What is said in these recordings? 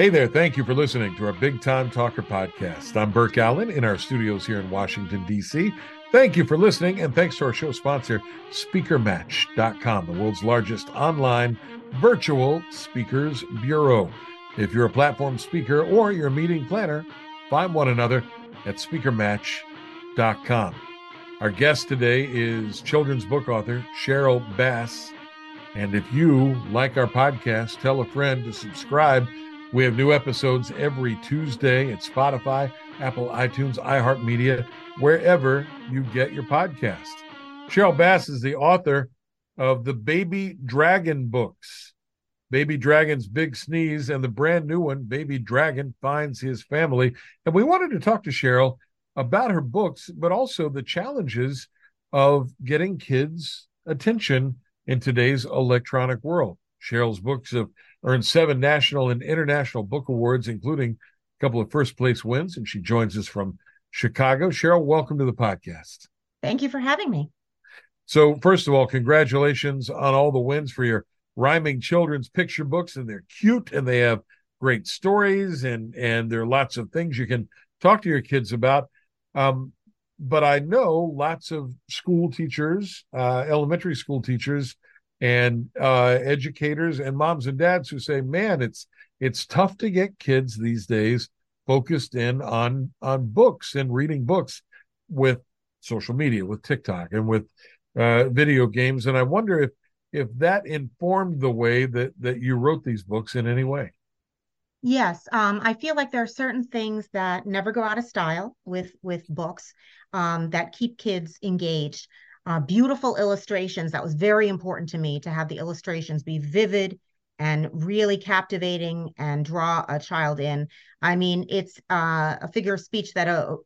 Hey there, thank you for listening to our Big Time Talker podcast. I'm Burke Allen in our studios here in Washington, D.C. Thank you for listening, and thanks to our show sponsor, SpeakerMatch.com, the world's largest online virtual speakers bureau. If you're a platform speaker or you're a meeting planner, find one another at SpeakerMatch.com. Our guest today is children's book author Sheryl Bass. And if you like our podcast, tell a friend to subscribe we have new episodes every Tuesday at Spotify, Apple, iTunes, iHeartMedia, wherever you get your podcast. Sheryl Bass is the author of the Baby Dragon books. Baby Dragon's Big Sneeze and the brand new one, Baby Dragon Finds His Family. And we wanted to talk to Sheryl about her books, but also the challenges of getting kids' attention in today's electronic world. Sheryl's books have earned seven national and international book awards, including a couple of first place wins. And she joins us from Chicago. Sheryl, welcome to the podcast. Thank you for having me. So, first of all, congratulations on all the wins for your rhyming children's picture books, and they're cute and they have great stories, and and there are lots of things you can talk to your kids about. Um, but I know lots of school teachers, uh, elementary school teachers, and uh, educators and moms and dads who say, "Man, it's it's tough to get kids these days focused in on on books and reading books with social media, with TikTok, and with uh, video games." And I wonder if if that informed the way that that you wrote these books in any way. Yes, um, I feel like there are certain things that never go out of style with with books um, that keep kids engaged uh, beautiful illustrations. That was very important to me to have the illustrations be vivid and really captivating and draw a child in. I mean, it's uh, a figure of speech that uh,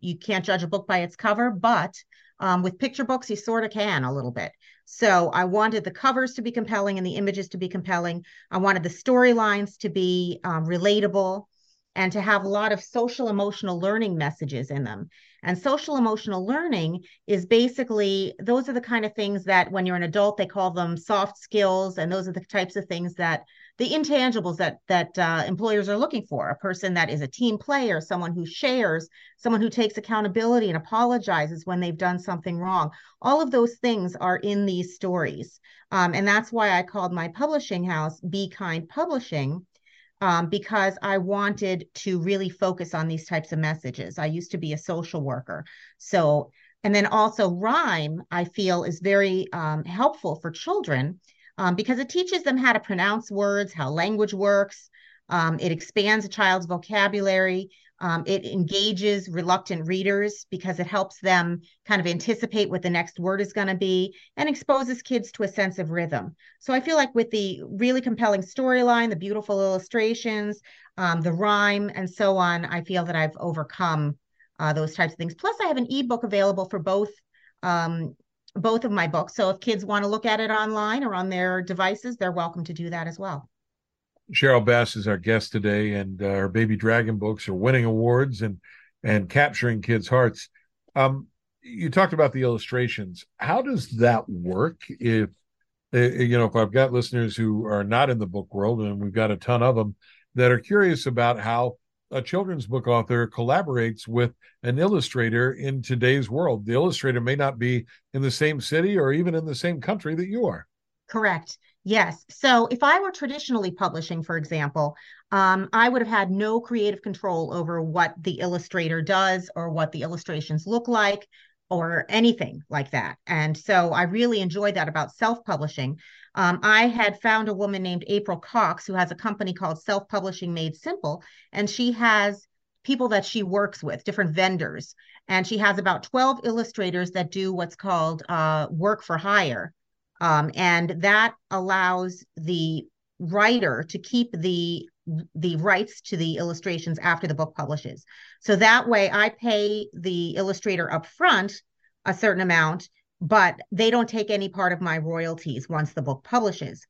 you can't judge a book by its cover, but um, with picture books, you sort of can a little bit. So I wanted the covers to be compelling and the images to be compelling. I wanted the storylines to be um, relatable and to have a lot of social emotional learning messages in them. And social emotional learning is basically those are the kind of things that when you're an adult, they call them soft skills. And those are the types of things that the intangibles that that uh, employers are looking for. A person that is a team player someone who shares someone who takes accountability and apologizes when they've done something wrong. All of those things are in these stories. Um, and that's why i called my publishing house be kind publishing um, because I wanted to really focus on these types of messages. I used to be a social worker. So, and then also rhyme, I feel is very um, helpful for children um, because it teaches them how to pronounce words, how language works. Um, it expands a child's vocabulary. Um, it engages reluctant readers because it helps them kind of anticipate what the next word is going to be and exposes kids to a sense of rhythm. So I feel like with the really compelling storyline, the beautiful illustrations, um, the rhyme, and so on, I feel that I've overcome uh, those types of things. Plus, I have an ebook available for both. Um, both of my books. So if kids want to look at it online or on their devices, they're welcome to do that as well. Sheryl Bass is our guest today, and uh, our Baby Dragon books are winning awards and and capturing kids' hearts. Um, you talked about the illustrations. How does that work? If uh, you know, if I've got listeners who are not in the book world, and we've got a ton of them that are curious about how a children's book author collaborates with an illustrator in today's world. The illustrator may not be in the same city or even in the same country that you are. Correct. Yes. So if I were traditionally publishing, for example, um, I would have had no creative control over what the illustrator does or what the illustrations look like or anything like that. And so I really enjoyed that about self publishing. Um, I had found a woman named April Cox who has a company called Self Publishing Made Simple, and she has people that she works with, different vendors. And she has about 12 illustrators that do what's called uh, work for hire. Um, and that allows the writer to keep the the rights to the illustrations after the book publishes. So that way I pay the illustrator up front a certain amount, but they don't take any part of my royalties once the book publishes.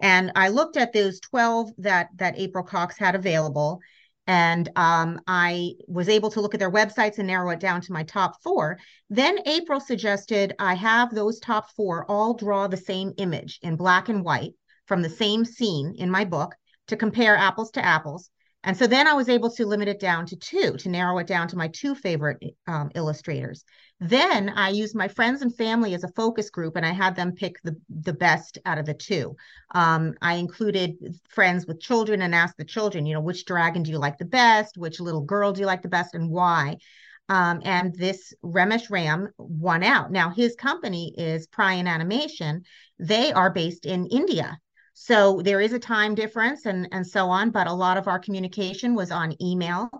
And I looked at those 12 that that April Cox had available and um, I was able to look at their websites and narrow it down to my top four. Then April suggested I have those top four all draw the same image in black and white from the same scene in my book to compare apples to apples. And so then I was able to limit it down to two, to narrow it down to my two favorite um, illustrators. Then I used my friends and family as a focus group, and I had them pick the the best out of the two. Um, I included friends with children and asked the children, you know, which dragon do you like the best? Which little girl do you like the best, and why? Um, and this Ramesh Ram won out. Now his company is Pryan Animation. They are based in India. So there is a time difference and and so on, but a lot of our communication was on email,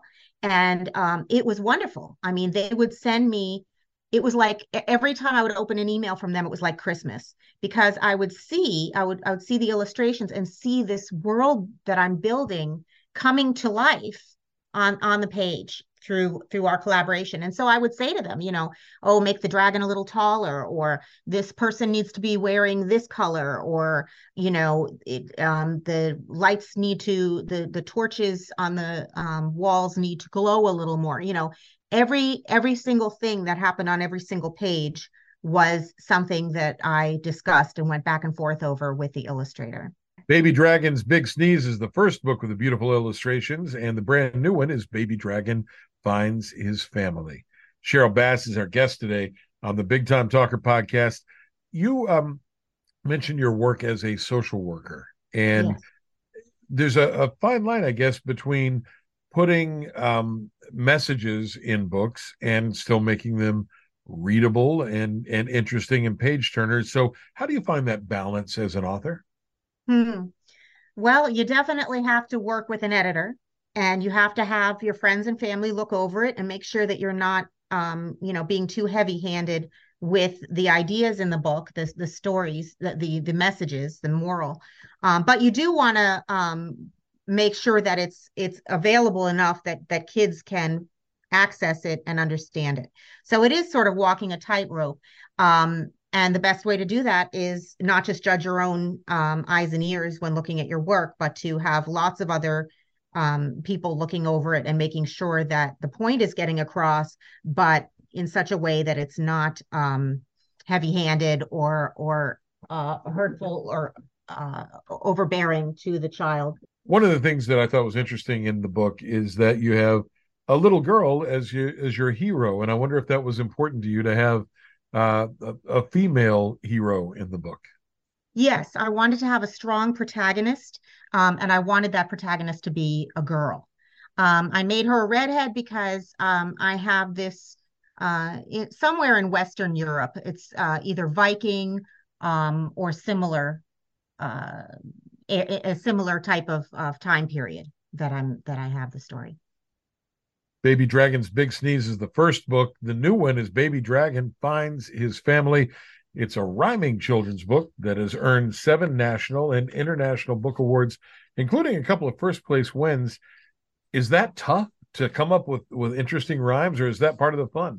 and um, it was wonderful. I mean, they would send me it was like every time I would open an email from them, it was like Christmas because I would see, I would, I would see the illustrations and see this world that I'm building coming to life on on the page through through our collaboration and so i would say to them you know oh make the dragon a little taller or this person needs to be wearing this color or you know it, um, the lights need to the the torches on the um, walls need to glow a little more you know every every single thing that happened on every single page was something that I discussed and went back and forth over with the illustrator. Baby Dragon's Big Sneeze is the first book with the beautiful illustrations, and the brand new one is Baby Dragon Finds His Family. Sheryl Bass is our guest today on the Big Time Talker podcast. You um, mentioned your work as a social worker, and yes. there's a, a fine line, I guess, between putting um, messages in books and still making them readable and and interesting and page turners. So, how do you find that balance as an author? Hmm. Well, you definitely have to work with an editor, and you have to have your friends and family look over it and make sure that you're not, um, you know, being too heavy-handed with the ideas in the book, the the stories, the the, the messages, the moral. Um, but you do want to um, make sure that it's it's available enough that that kids can access it and understand it. So it is sort of walking a tightrope. Um, and the best way to do that is not just judge your own um, eyes and ears when looking at your work, but to have lots of other um, people looking over it and making sure that the point is getting across, but in such a way that it's not um, heavy-handed or or uh, hurtful or uh, overbearing to the child. One of the things that I thought was interesting in the book is that you have a little girl as you as your hero, and I wonder if that was important to you to have uh, a, a female hero in the book. Yes, I wanted to have a strong protagonist, um, and I wanted that protagonist to be a girl. Um, I made her a redhead because um, I have this uh, it, somewhere in Western Europe. It's uh, either Viking um, or similar uh, a, a similar type of, of time period that I'm that I have the story. Baby Dragon's Big Sneeze is the first book. The new one is Baby Dragon Finds His Family. It's a rhyming children's book that has earned seven national and international book awards, including a couple of first place wins. Is that tough to come up with, with interesting rhymes, or is that part of the fun?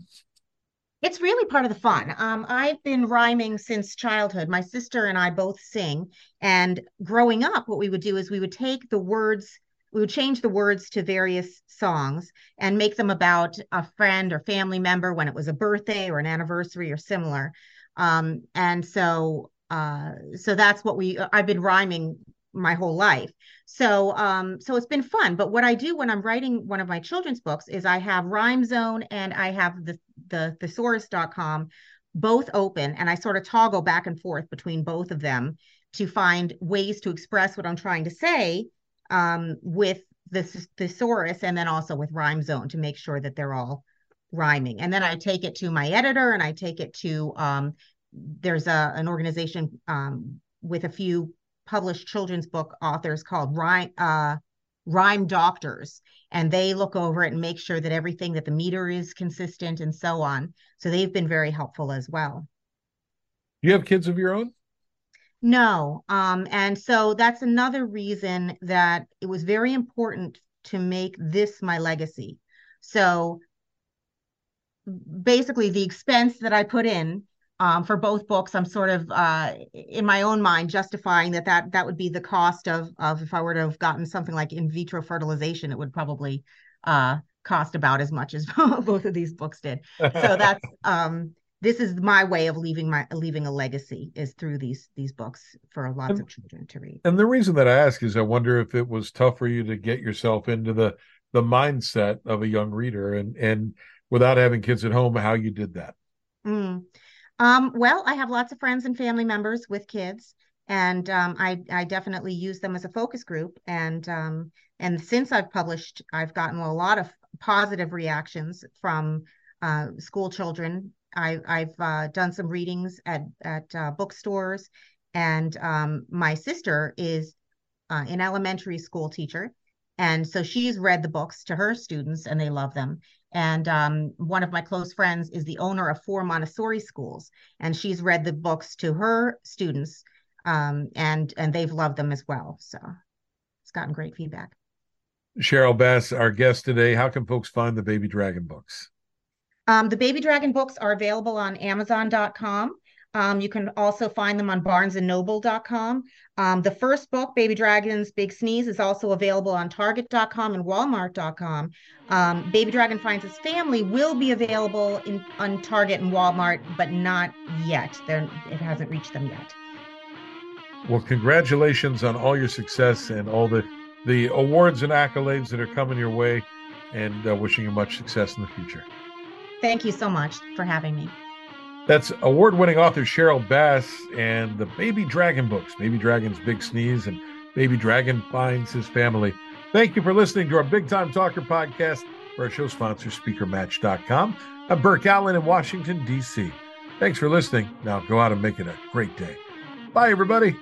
It's really part of the fun. Um, I've been rhyming since childhood. My sister and I both sing. And growing up, what we would do is we would take the words, we would change the words to various songs and make them about a friend or family member when it was a birthday or an anniversary or similar. Um, and so, uh, so that's what we. I've been rhyming my whole life. So um so it's been fun. But what I do when I'm writing one of my children's books is I have Rhyme Zone and I have the the thesaurus.com both open and I sort of toggle back and forth between both of them to find ways to express what I'm trying to say um with the thesaurus and then also with Rhyme Zone to make sure that they're all rhyming. And then I take it to my editor and I take it to um there's a an organization um with a few published children's book authors called Rhyme, uh, Rhyme Doctors, and they look over it and make sure that everything that the meter is consistent and so on. So they've been very helpful as well. You have kids of your own? No. Um, and so that's another reason that it was very important to make this my legacy. So basically, the expense that I put in um, for both books, I'm sort of uh, in my own mind justifying that that that would be the cost of of if I were to have gotten something like in vitro fertilization, it would probably uh, cost about as much as both of these books did. So that's um, this is my way of leaving my leaving a legacy is through these these books for lots and, of children to read. And the reason that I ask is I wonder if it was tough for you to get yourself into the the mindset of a young reader and and without having kids at home, how you did that. Mm. Um, well, I have lots of friends and family members with kids, and um, I I definitely use them as a focus group. And um, and since I've published, I've gotten a lot of positive reactions from uh, school children I, I've uh, done some readings at at uh, bookstores, and um, my sister is uh, an elementary school teacher, and so she's read the books to her students, and they love them. And um, one of my close friends is the owner of four Montessori schools, and she's read the books to her students, um, and and they've loved them as well. So it's gotten great feedback. Sheryl Bass, our guest today. How can folks find the Baby Dragon books? Um, the Baby Dragon books are available on Amazon.com. Um, you can also find them on barnesandnoble.com. Um, the first book, Baby Dragon's Big Sneeze, is also available on Target.com and Walmart.com. Um, Baby Dragon Finds His Family will be available in, on Target and Walmart, but not yet. They're, it hasn't reached them yet. Well, congratulations on all your success and all the, the awards and accolades that are coming your way, and uh, wishing you much success in the future. Thank you so much for having me. That's award winning author Sheryl Bass and the Baby Dragon books Baby Dragon's Big Sneeze and Baby Dragon Finds His Family. Thank you for listening to our Big Time Talker podcast for our show sponsor, SpeakerMatch.com. I'm Burke Allen in Washington, D.C. Thanks for listening. Now go out and make it a great day. Bye, everybody.